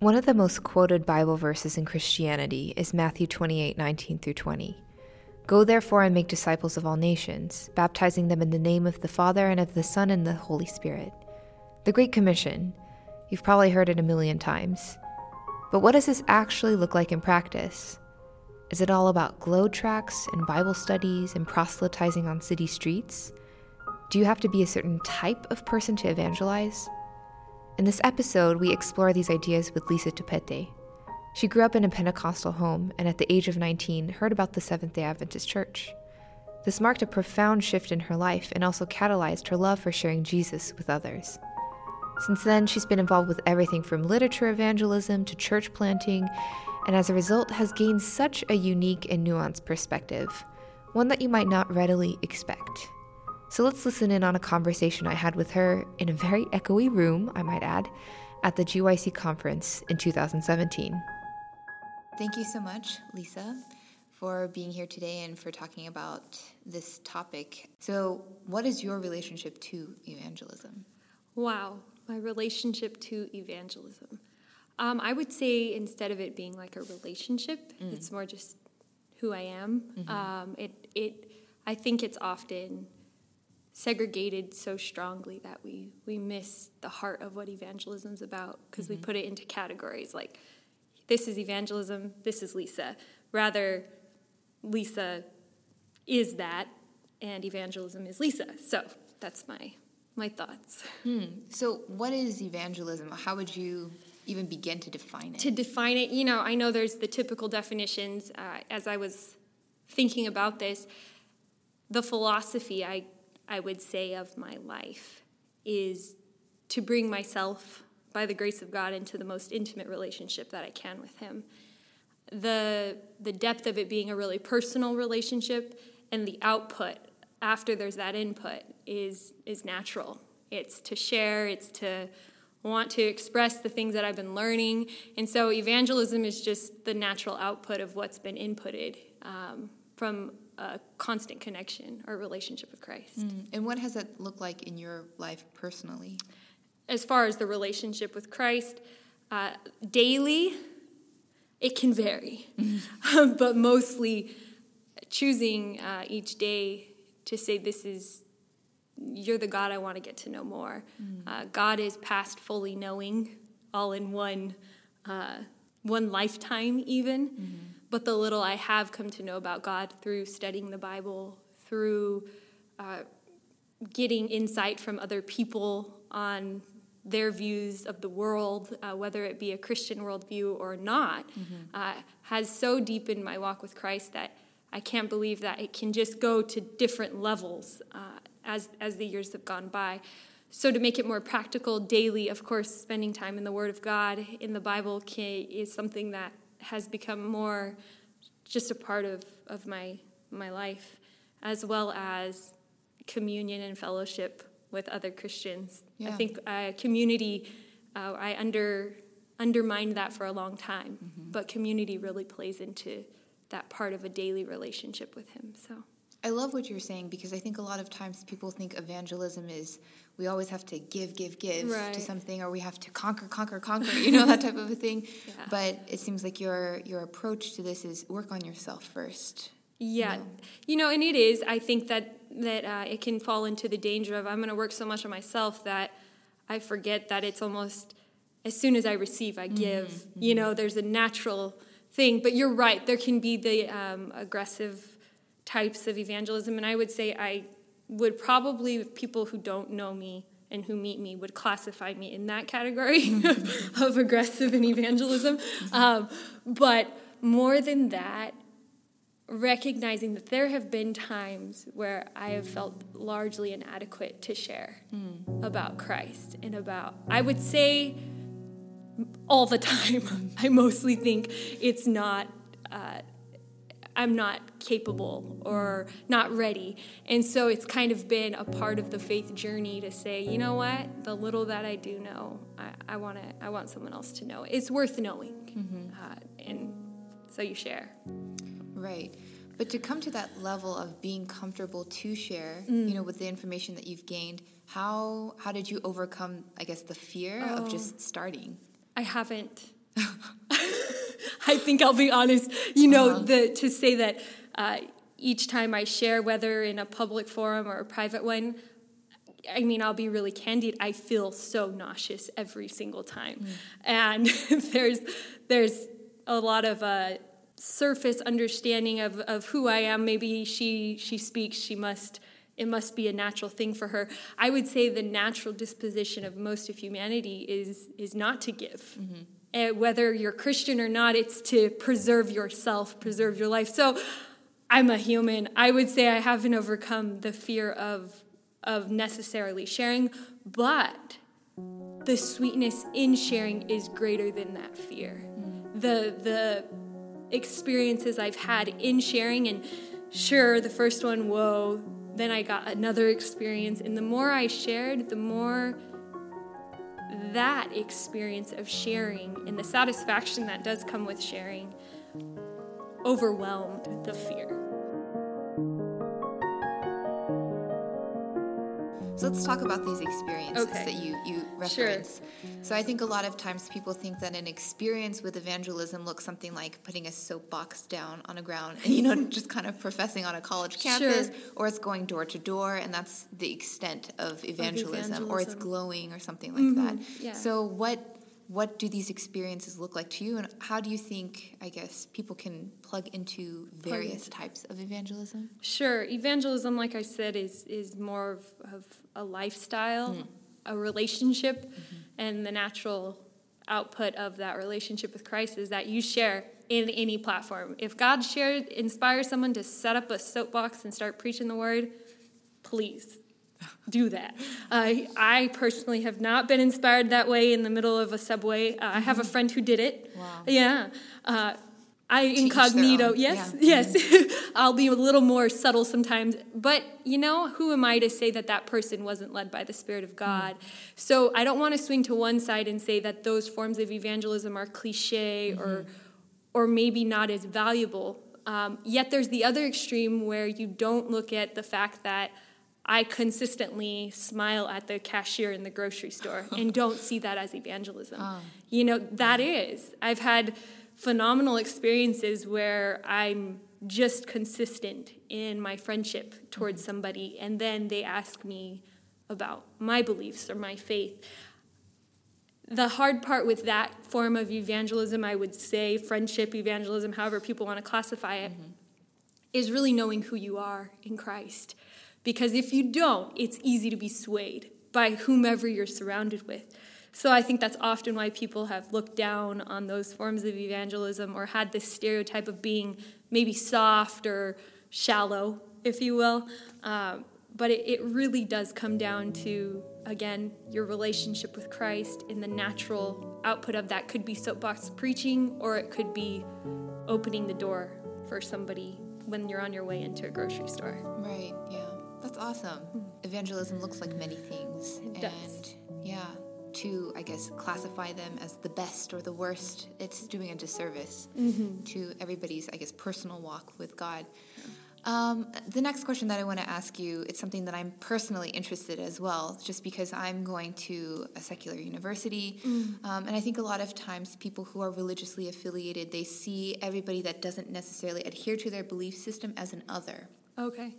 One of the most quoted Bible verses in Christianity is Matthew 28 19 through 20. Go therefore and make disciples of all nations, baptizing them in the name of the Father and of the Son and the Holy Spirit. The Great Commission. You've probably heard it a million times. But what does this actually look like in practice? Is it all about GLOW tracts and Bible studies and proselytizing on city streets? Do you have to be a certain type of person to evangelize? In this episode, we explore these ideas with Lisa Topete. She grew up in a Pentecostal home and at the age of 19 heard about the Seventh day Adventist Church. This marked a profound shift in her life and also catalyzed her love for sharing Jesus with others. Since then, she's been involved with everything from literature evangelism to church planting, and as a result, has gained such a unique and nuanced perspective, one that you might not readily expect. So let's listen in on a conversation I had with her in a very echoey room, I might add, at the GYC conference in 2017. Thank you so much, Lisa, for being here today and for talking about this topic. So, what is your relationship to evangelism? Wow, my relationship to evangelism. Um, I would say instead of it being like a relationship, mm. it's more just who I am. Mm-hmm. Um, it, it, I think it's often segregated so strongly that we we miss the heart of what evangelism is about because mm-hmm. we put it into categories like this is evangelism, this is Lisa. Rather, Lisa is that, and evangelism is Lisa. So that's my my thoughts. Hmm. So, what is evangelism? How would you even begin to define it? To define it, you know, I know there's the typical definitions. Uh, as I was thinking about this, the philosophy I I would say, of my life is to bring myself, by the grace of God, into the most intimate relationship that I can with Him. The, the depth of it being a really personal relationship and the output after there's that input is, is natural. It's to share, it's to want to express the things that I've been learning. And so evangelism is just the natural output of what's been inputted um, from a constant connection or relationship with Christ. Mm. And what has that looked like in your life personally? As far as the relationship with Christ, uh, daily, it can vary, mm-hmm. but mostly choosing uh, each day to say, This is, you're the God I want to get to know more. Mm. Uh, God is past fully knowing, all in one, uh, one lifetime, even. Mm-hmm but the little I have come to know about God through studying the Bible, through uh, getting insight from other people on their views of the world, uh, whether it be a Christian worldview or not, mm-hmm. uh, has so deepened my walk with Christ that I can't believe that it can just go to different levels uh, as, as the years have gone by. So, to make it more practical daily, of course, spending time in the Word of God, in the Bible, can, is something that has become more just a part of, of my my life, as well as communion and fellowship with other Christians. Yeah. I think uh, community, uh, I under undermined that for a long time, mm-hmm. but community really plays into that part of a daily relationship with Him. So. I love what you're saying because I think a lot of times people think evangelism is we always have to give, give, give right. to something, or we have to conquer, conquer, conquer, you know, that type of a thing. Yeah. But it seems like your your approach to this is work on yourself first. Yeah, you know, you know and it is. I think that that uh, it can fall into the danger of I'm going to work so much on myself that I forget that it's almost as soon as I receive, I give. Mm-hmm. You know, there's a natural thing. But you're right. There can be the um, aggressive types of evangelism, and I would say I would probably people who don't know me and who meet me would classify me in that category of aggressive and evangelism. Um, but more than that, recognizing that there have been times where I have felt largely inadequate to share mm. about Christ and about, I would say, all the time. I mostly think it's not. Uh, I'm not capable or not ready. And so it's kind of been a part of the faith journey to say, you know what, the little that I do know, I, I want to, I want someone else to know. It's worth knowing, mm-hmm. uh, and so you share. Right. But to come to that level of being comfortable to share, mm. you know, with the information that you've gained, how how did you overcome, I guess, the fear oh. of just starting? I haven't. I think I'll be honest. You know, uh-huh. the to say that uh, each time I share, whether in a public forum or a private one, I mean, I'll be really candid. I feel so nauseous every single time, mm. and there's there's a lot of uh, surface understanding of, of who I am. Maybe she she speaks. She must. It must be a natural thing for her. I would say the natural disposition of most of humanity is is not to give. Mm-hmm. And whether you're Christian or not, it's to preserve yourself, preserve your life. So I'm a human. I would say I haven't overcome the fear of of necessarily sharing, but the sweetness in sharing is greater than that fear. Mm. The the experiences I've had in sharing and sure the first one whoa then I got another experience and the more I shared the more that experience of sharing and the satisfaction that does come with sharing overwhelmed the fear. So let's talk about these experiences okay. that you, you reference. Sure. So I think a lot of times people think that an experience with evangelism looks something like putting a soapbox down on a ground and, you know, just kind of professing on a college campus, sure. or it's going door to door, and that's the extent of evangelism, of evangelism. or it's glowing or something like mm-hmm. that. Yeah. So what what do these experiences look like to you? And how do you think i guess people can plug into various types of evangelism? Sure. Evangelism like i said is is more of, of a lifestyle mm. a relationship mm-hmm. and the natural output of that relationship with christ is that you share in any platform. If god shared inspires someone to set up a soapbox and start preaching the word please do that. Uh, I personally have not been inspired that way in the middle of a subway. Uh, I have a friend who did it. Wow. Yeah. Uh, I incognito, yes, yeah. yes. Mm-hmm. I'll be a little more subtle sometimes, but you know, who am I to say that that person wasn't led by the Spirit of God? Mm. So I don't want to swing to one side and say that those forms of evangelism are cliche mm-hmm. or, or maybe not as valuable. Um, yet there's the other extreme where you don't look at the fact that I consistently smile at the cashier in the grocery store and don't see that as evangelism. Oh. You know, that is. I've had phenomenal experiences where I'm just consistent in my friendship towards mm-hmm. somebody, and then they ask me about my beliefs or my faith. The hard part with that form of evangelism, I would say, friendship evangelism, however people want to classify it, mm-hmm. is really knowing who you are in Christ because if you don't, it's easy to be swayed by whomever you're surrounded with. So I think that's often why people have looked down on those forms of evangelism or had this stereotype of being maybe soft or shallow, if you will. Um, but it, it really does come down to, again, your relationship with Christ and the natural output of that could be soapbox preaching or it could be opening the door for somebody when you're on your way into a grocery store. Right, yeah. That's awesome. Mm. Evangelism looks like many things. It and does. yeah, to, I guess, classify them as the best or the worst, it's doing a disservice mm-hmm. to everybody's, I guess, personal walk with God. Um, the next question that I want to ask you, it's something that I'm personally interested in as well, just because I'm going to a secular university. Mm. Um, and I think a lot of times people who are religiously affiliated, they see everybody that doesn't necessarily adhere to their belief system as an other. Okay.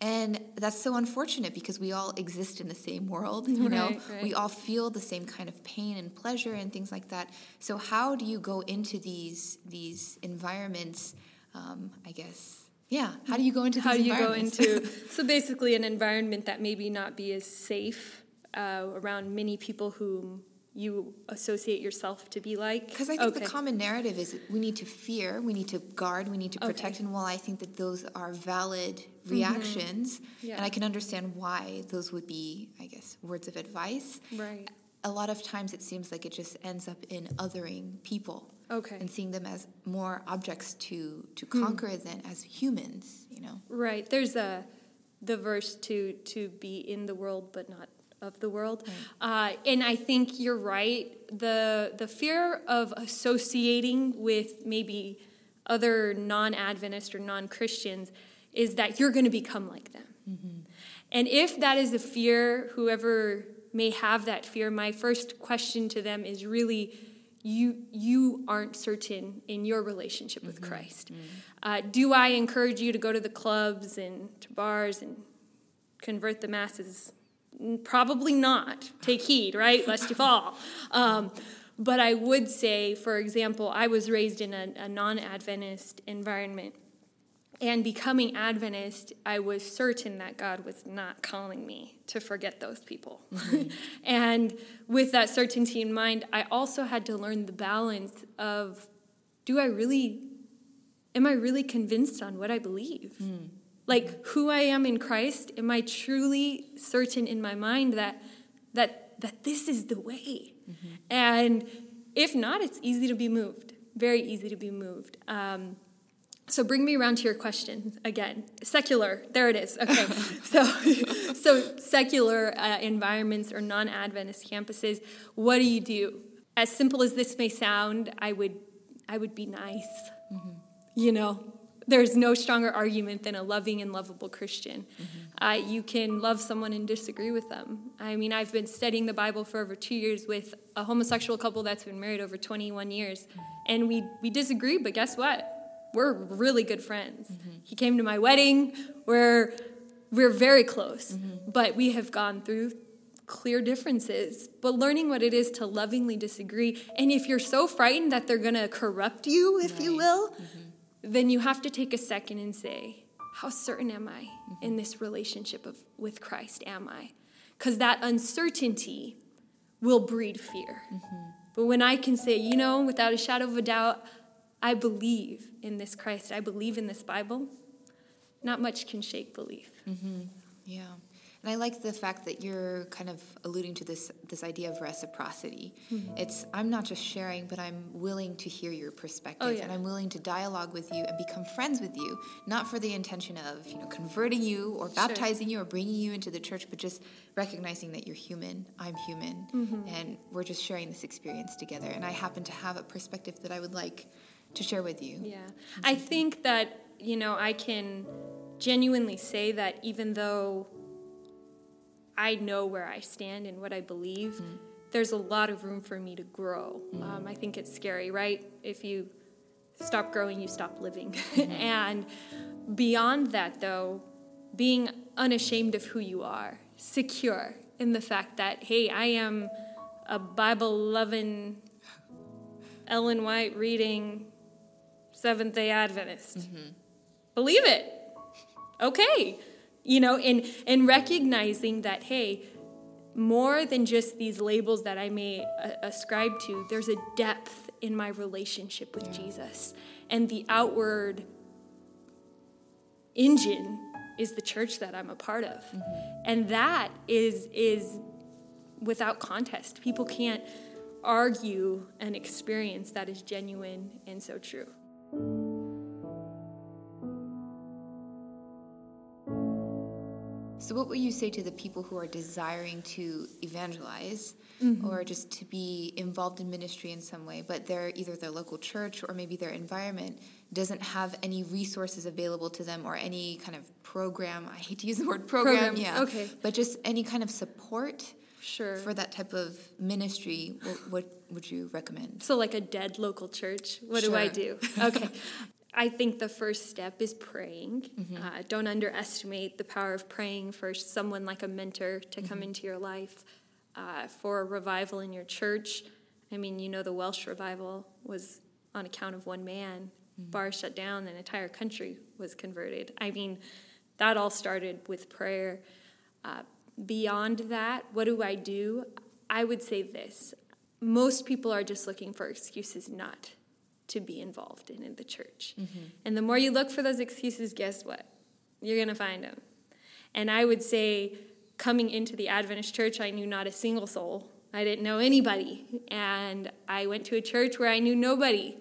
And that's so unfortunate because we all exist in the same world, you know. Right, We all feel the same kind of pain and pleasure and things like that. So how do you go into these these environments? Um, I guess, yeah. How do you go into? How do you go into? so basically, an environment that maybe not be as safe uh, around many people who you associate yourself to be like? Because I think okay. the common narrative is we need to fear, we need to guard, we need to protect. Okay. And while I think that those are valid reactions, mm-hmm. yeah. and I can understand why those would be, I guess, words of advice. Right. A lot of times it seems like it just ends up in othering people. Okay. And seeing them as more objects to to hmm. conquer mm. than as humans, you know. Right. There's a the verse to to be in the world but not of the world. Right. Uh, and I think you're right. The the fear of associating with maybe other non-Adventist or non-Christians is that you're going to become like them. Mm-hmm. And if that is a fear, whoever may have that fear, my first question to them is really you you aren't certain in your relationship with Christ. Uh, do I encourage you to go to the clubs and to bars and convert the masses? Mm, Probably not. Take heed, right? Lest you fall. Um, but I would say, for example, I was raised in a, a non Adventist environment. And becoming Adventist, I was certain that God was not calling me to forget those people. and with that certainty in mind, I also had to learn the balance of do I really, am I really convinced on what I believe? Like who I am in Christ, am I truly certain in my mind that, that, that this is the way? And if not, it's easy to be moved, very easy to be moved. Um, so bring me around to your question again. Secular, there it is. Okay, so so secular uh, environments or non-Adventist campuses. What do you do? As simple as this may sound, I would I would be nice. You know, there's no stronger argument than a loving and lovable Christian. Mm-hmm. Uh, you can love someone and disagree with them. I mean, I've been studying the Bible for over two years with a homosexual couple that's been married over 21 years, and we we disagree. But guess what? We're really good friends. Mm-hmm. He came to my wedding. We're we're very close, mm-hmm. but we have gone through clear differences. But learning what it is to lovingly disagree, and if you're so frightened that they're going to corrupt you, if you Right. will, then you have to take a second and say, How certain am I mm-hmm. in this relationship of, with Christ? Am I? Because that uncertainty will breed fear. Mm-hmm. But when I can say, you know, without a shadow of a doubt, I believe in this Christ, I believe in this Bible, not much can shake belief. Mm-hmm. Yeah. And I like the fact that you're kind of alluding to this this idea of reciprocity. Mm-hmm. It's I'm not just sharing, but I'm willing to hear your perspective Oh, yeah. and I'm willing to dialogue with you and become friends with you, not for the intention of, you know, converting you or baptizing you or bringing you into the church, but just recognizing that you're human, I'm human, Mm-hmm. and we're just sharing this experience together. And I happen to have a perspective that I would like to share with you. Yeah. I think that, you know, I can genuinely say that even though I know where I stand and what I believe, mm-hmm. there's a lot of room for me to grow. Mm-hmm. Um, I think it's scary, right? If you stop growing, you stop living. Mm-hmm. and beyond that, though, being unashamed of who you are, secure in the fact that, hey, I am a Bible loving, Ellen White reading Seventh day Adventist. Believe it. Okay. You know, in, in recognizing that, hey, more than just these labels that I may uh, ascribe to, there's a depth in my relationship with Jesus. And the outward engine is the church that I'm a part of. And that is is without contest. People can't argue an experience that is genuine and so true. What would you say to the people who are desiring to evangelize mm-hmm. or just to be involved in ministry in some way, but they're either their local church or maybe their environment doesn't have any resources available to them or any kind of program? I hate to use the word program, Program, yeah. okay. But just any kind of support Sure. for that type of ministry, what, what would you recommend? So, like a dead local church, what do I do? Okay. I think the first step is praying. Uh, don't underestimate the power of praying for someone like a mentor to come into your life, uh, for a revival in your church. I mean, you know, the Welsh revival was on account of one man. Bars shut down, the entire country was converted. I mean, that all started with prayer. Uh, beyond that, what do I do? I would say this most people are just looking for excuses not to be involved in, in the church. Mm-hmm. And the more you look for those excuses, guess what? You're going to find them. And I would say, coming into the Adventist church, I knew not a single soul. I didn't know anybody. And I went to a church where I knew nobody.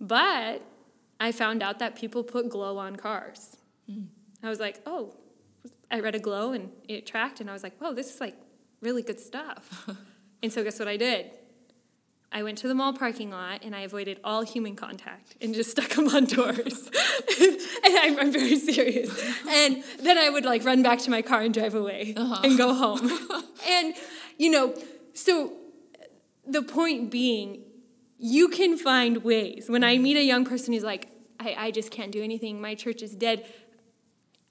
But I found out that people put glow on cars. Mm. I was like, oh, I read a glow and it tracked, and I was like, whoa, this is like really good stuff. and so, guess what I did? I went to the mall parking lot and I avoided all human contact and just stuck them on doors. and I'm, I'm very serious. And then I would like run back to my car and drive away and go home. and, you know, so the point being, you can find ways. When I meet a young person who's like, I, I just can't do anything, my church is dead,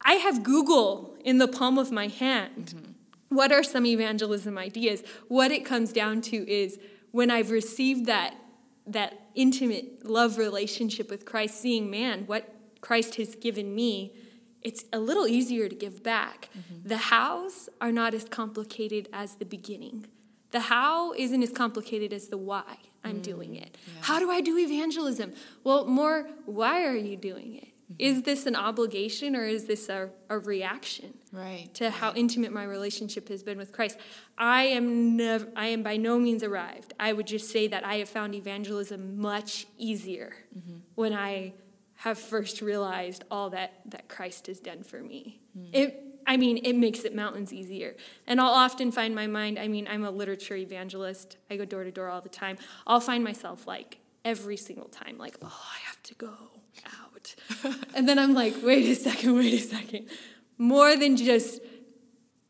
I have Google in the palm of my hand. Mm-hmm. What are some evangelism ideas? What it comes down to is when I've received that, that intimate love relationship with Christ, seeing, man, what Christ has given me, it's a little easier to give back. Mm-hmm. The hows are not as complicated as the beginning. The how isn't as complicated as the why I'm mm, doing it. Yeah. How do I do evangelism? Well, more, why are you doing it? Mm-hmm. Is this an obligation or is this a, a reaction right. to how intimate my relationship has been with Christ? I am never, I am by no means arrived. I would just say that I have found evangelism much easier mm-hmm. when I have first realized all that that Christ has done for me. Mm. It I mean, it makes it mountains easier. And I'll often find my mind, I mean, I'm a literature evangelist. I go door to door all the time. I'll find myself like every single time like, "Oh, I have to go out." and then I'm like, "Wait a second, wait a second. More than just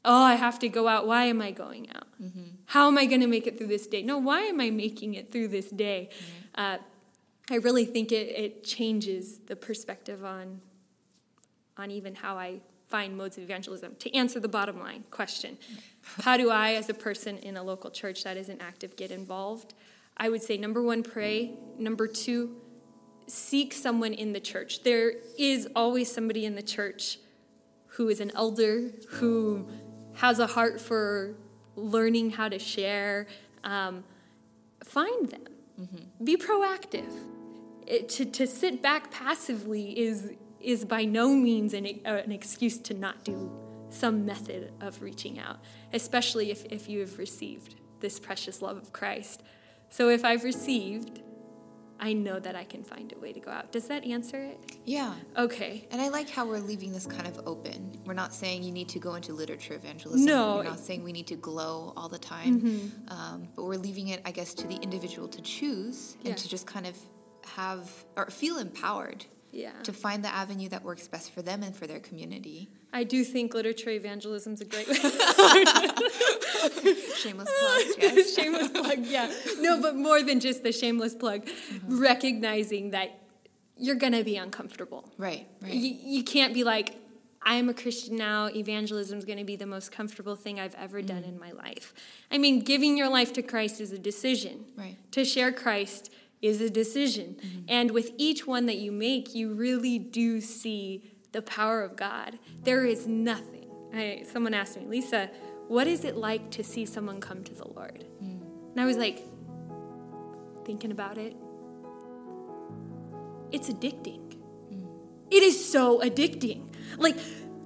oh, I have to go out. Why am I going out? Mm-hmm. How am I going to make it through this day? No, why am I making it through this day? Mm-hmm. Uh, I really think it, it changes the perspective on, on even how I find modes of evangelism. To answer the bottom line question, how do I, as a person in a local church that isn't active, get involved? I would say number one, pray. Number two, seek someone in the church. There is always somebody in the church who is an elder, who has a heart for learning how to share. Um, find them. Mm-hmm. Be proactive it, to, to sit back passively is, is by no means an, uh, an excuse to not do some method of reaching out, especially if, if you have received this precious love of Christ. So if I've received, I know that I can find a way to go out. Does that answer it? Yeah. Okay. And I like how we're leaving this kind of open. We're not saying you need to go into literature evangelism. No. We're not saying we need to glow all the time. Mm-hmm. Um, but we're leaving it, I guess, to the individual to choose and yeah. to just kind of have or feel empowered yeah. to find the avenue that works best for them and for their community. I do think literature evangelism is a great way. shameless plug, yes. shameless plug, yeah. No, but more than just the shameless plug, mm-hmm. recognizing that you're going to be uncomfortable. Right, right. You, you can't be like, I'm a Christian now, evangelism is going to be the most comfortable thing I've ever done mm. in my life. I mean, giving your life to Christ is a decision. Right. To share Christ is a decision. Mm-hmm. And with each one that you make, you really do see the power of God. There is nothing. I, someone asked me, Lisa, what is it like to see someone come to the Lord? Mm. And I was like, thinking about it. It's addicting. Mm. It is so addicting. Like,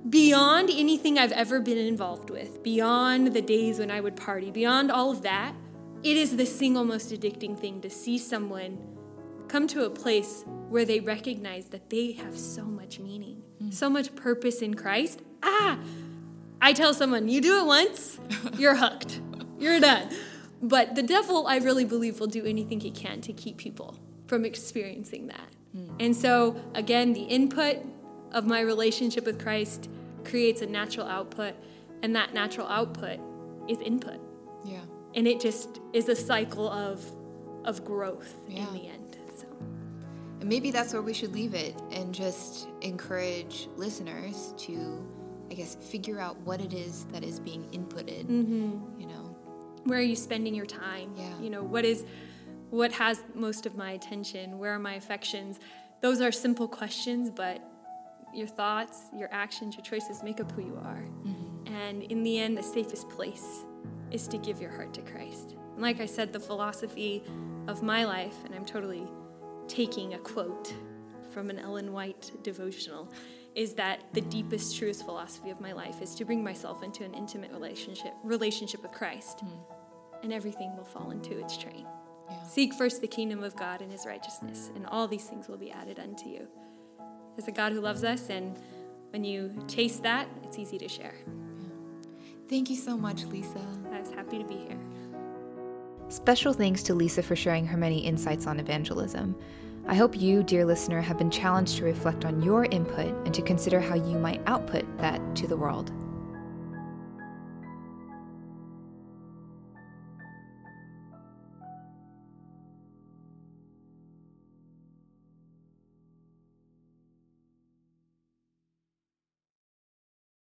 beyond anything I've ever been involved with, beyond the days when I would party, beyond all of that, it is the single most addicting thing to see someone come to a place where they recognize that they have so much meaning, mm. so much purpose in Christ. Ah, I tell someone, you do it once, you're hooked, you're done. But the devil, I really believe, will do anything he can to keep people from experiencing that. Mm. And so, again, the input of my relationship with Christ creates a natural output, and that natural output is input. And it just is a cycle of of growth yeah. in the end so. And maybe that's where we should leave it and just encourage listeners to i guess figure out what it is that is being inputted mm-hmm. you know? Where are you spending your time? Yeah. You know what is what has most of my attention? Where are my affections? Those are simple questions but your thoughts your actions your choices make up who you are. Mm-hmm. and in the end the safest place is to give your heart to Christ. And like I said, the philosophy of my life, and I'm totally taking a quote from an Ellen White devotional, is that the deepest, truest philosophy of my life is to bring myself into an intimate relationship relationship with Christ, mm. and everything will fall into its train. Yeah. Seek first the kingdom of God and his righteousness, and all these things will be added unto you. There's a God who loves us, and when you taste that, it's easy to share. Thank you so much, Lisa. I was happy to be here. Special thanks to Lisa for sharing her many insights on evangelism. I hope you, dear listener, have been challenged to reflect on your input and to consider how you might output that to the world.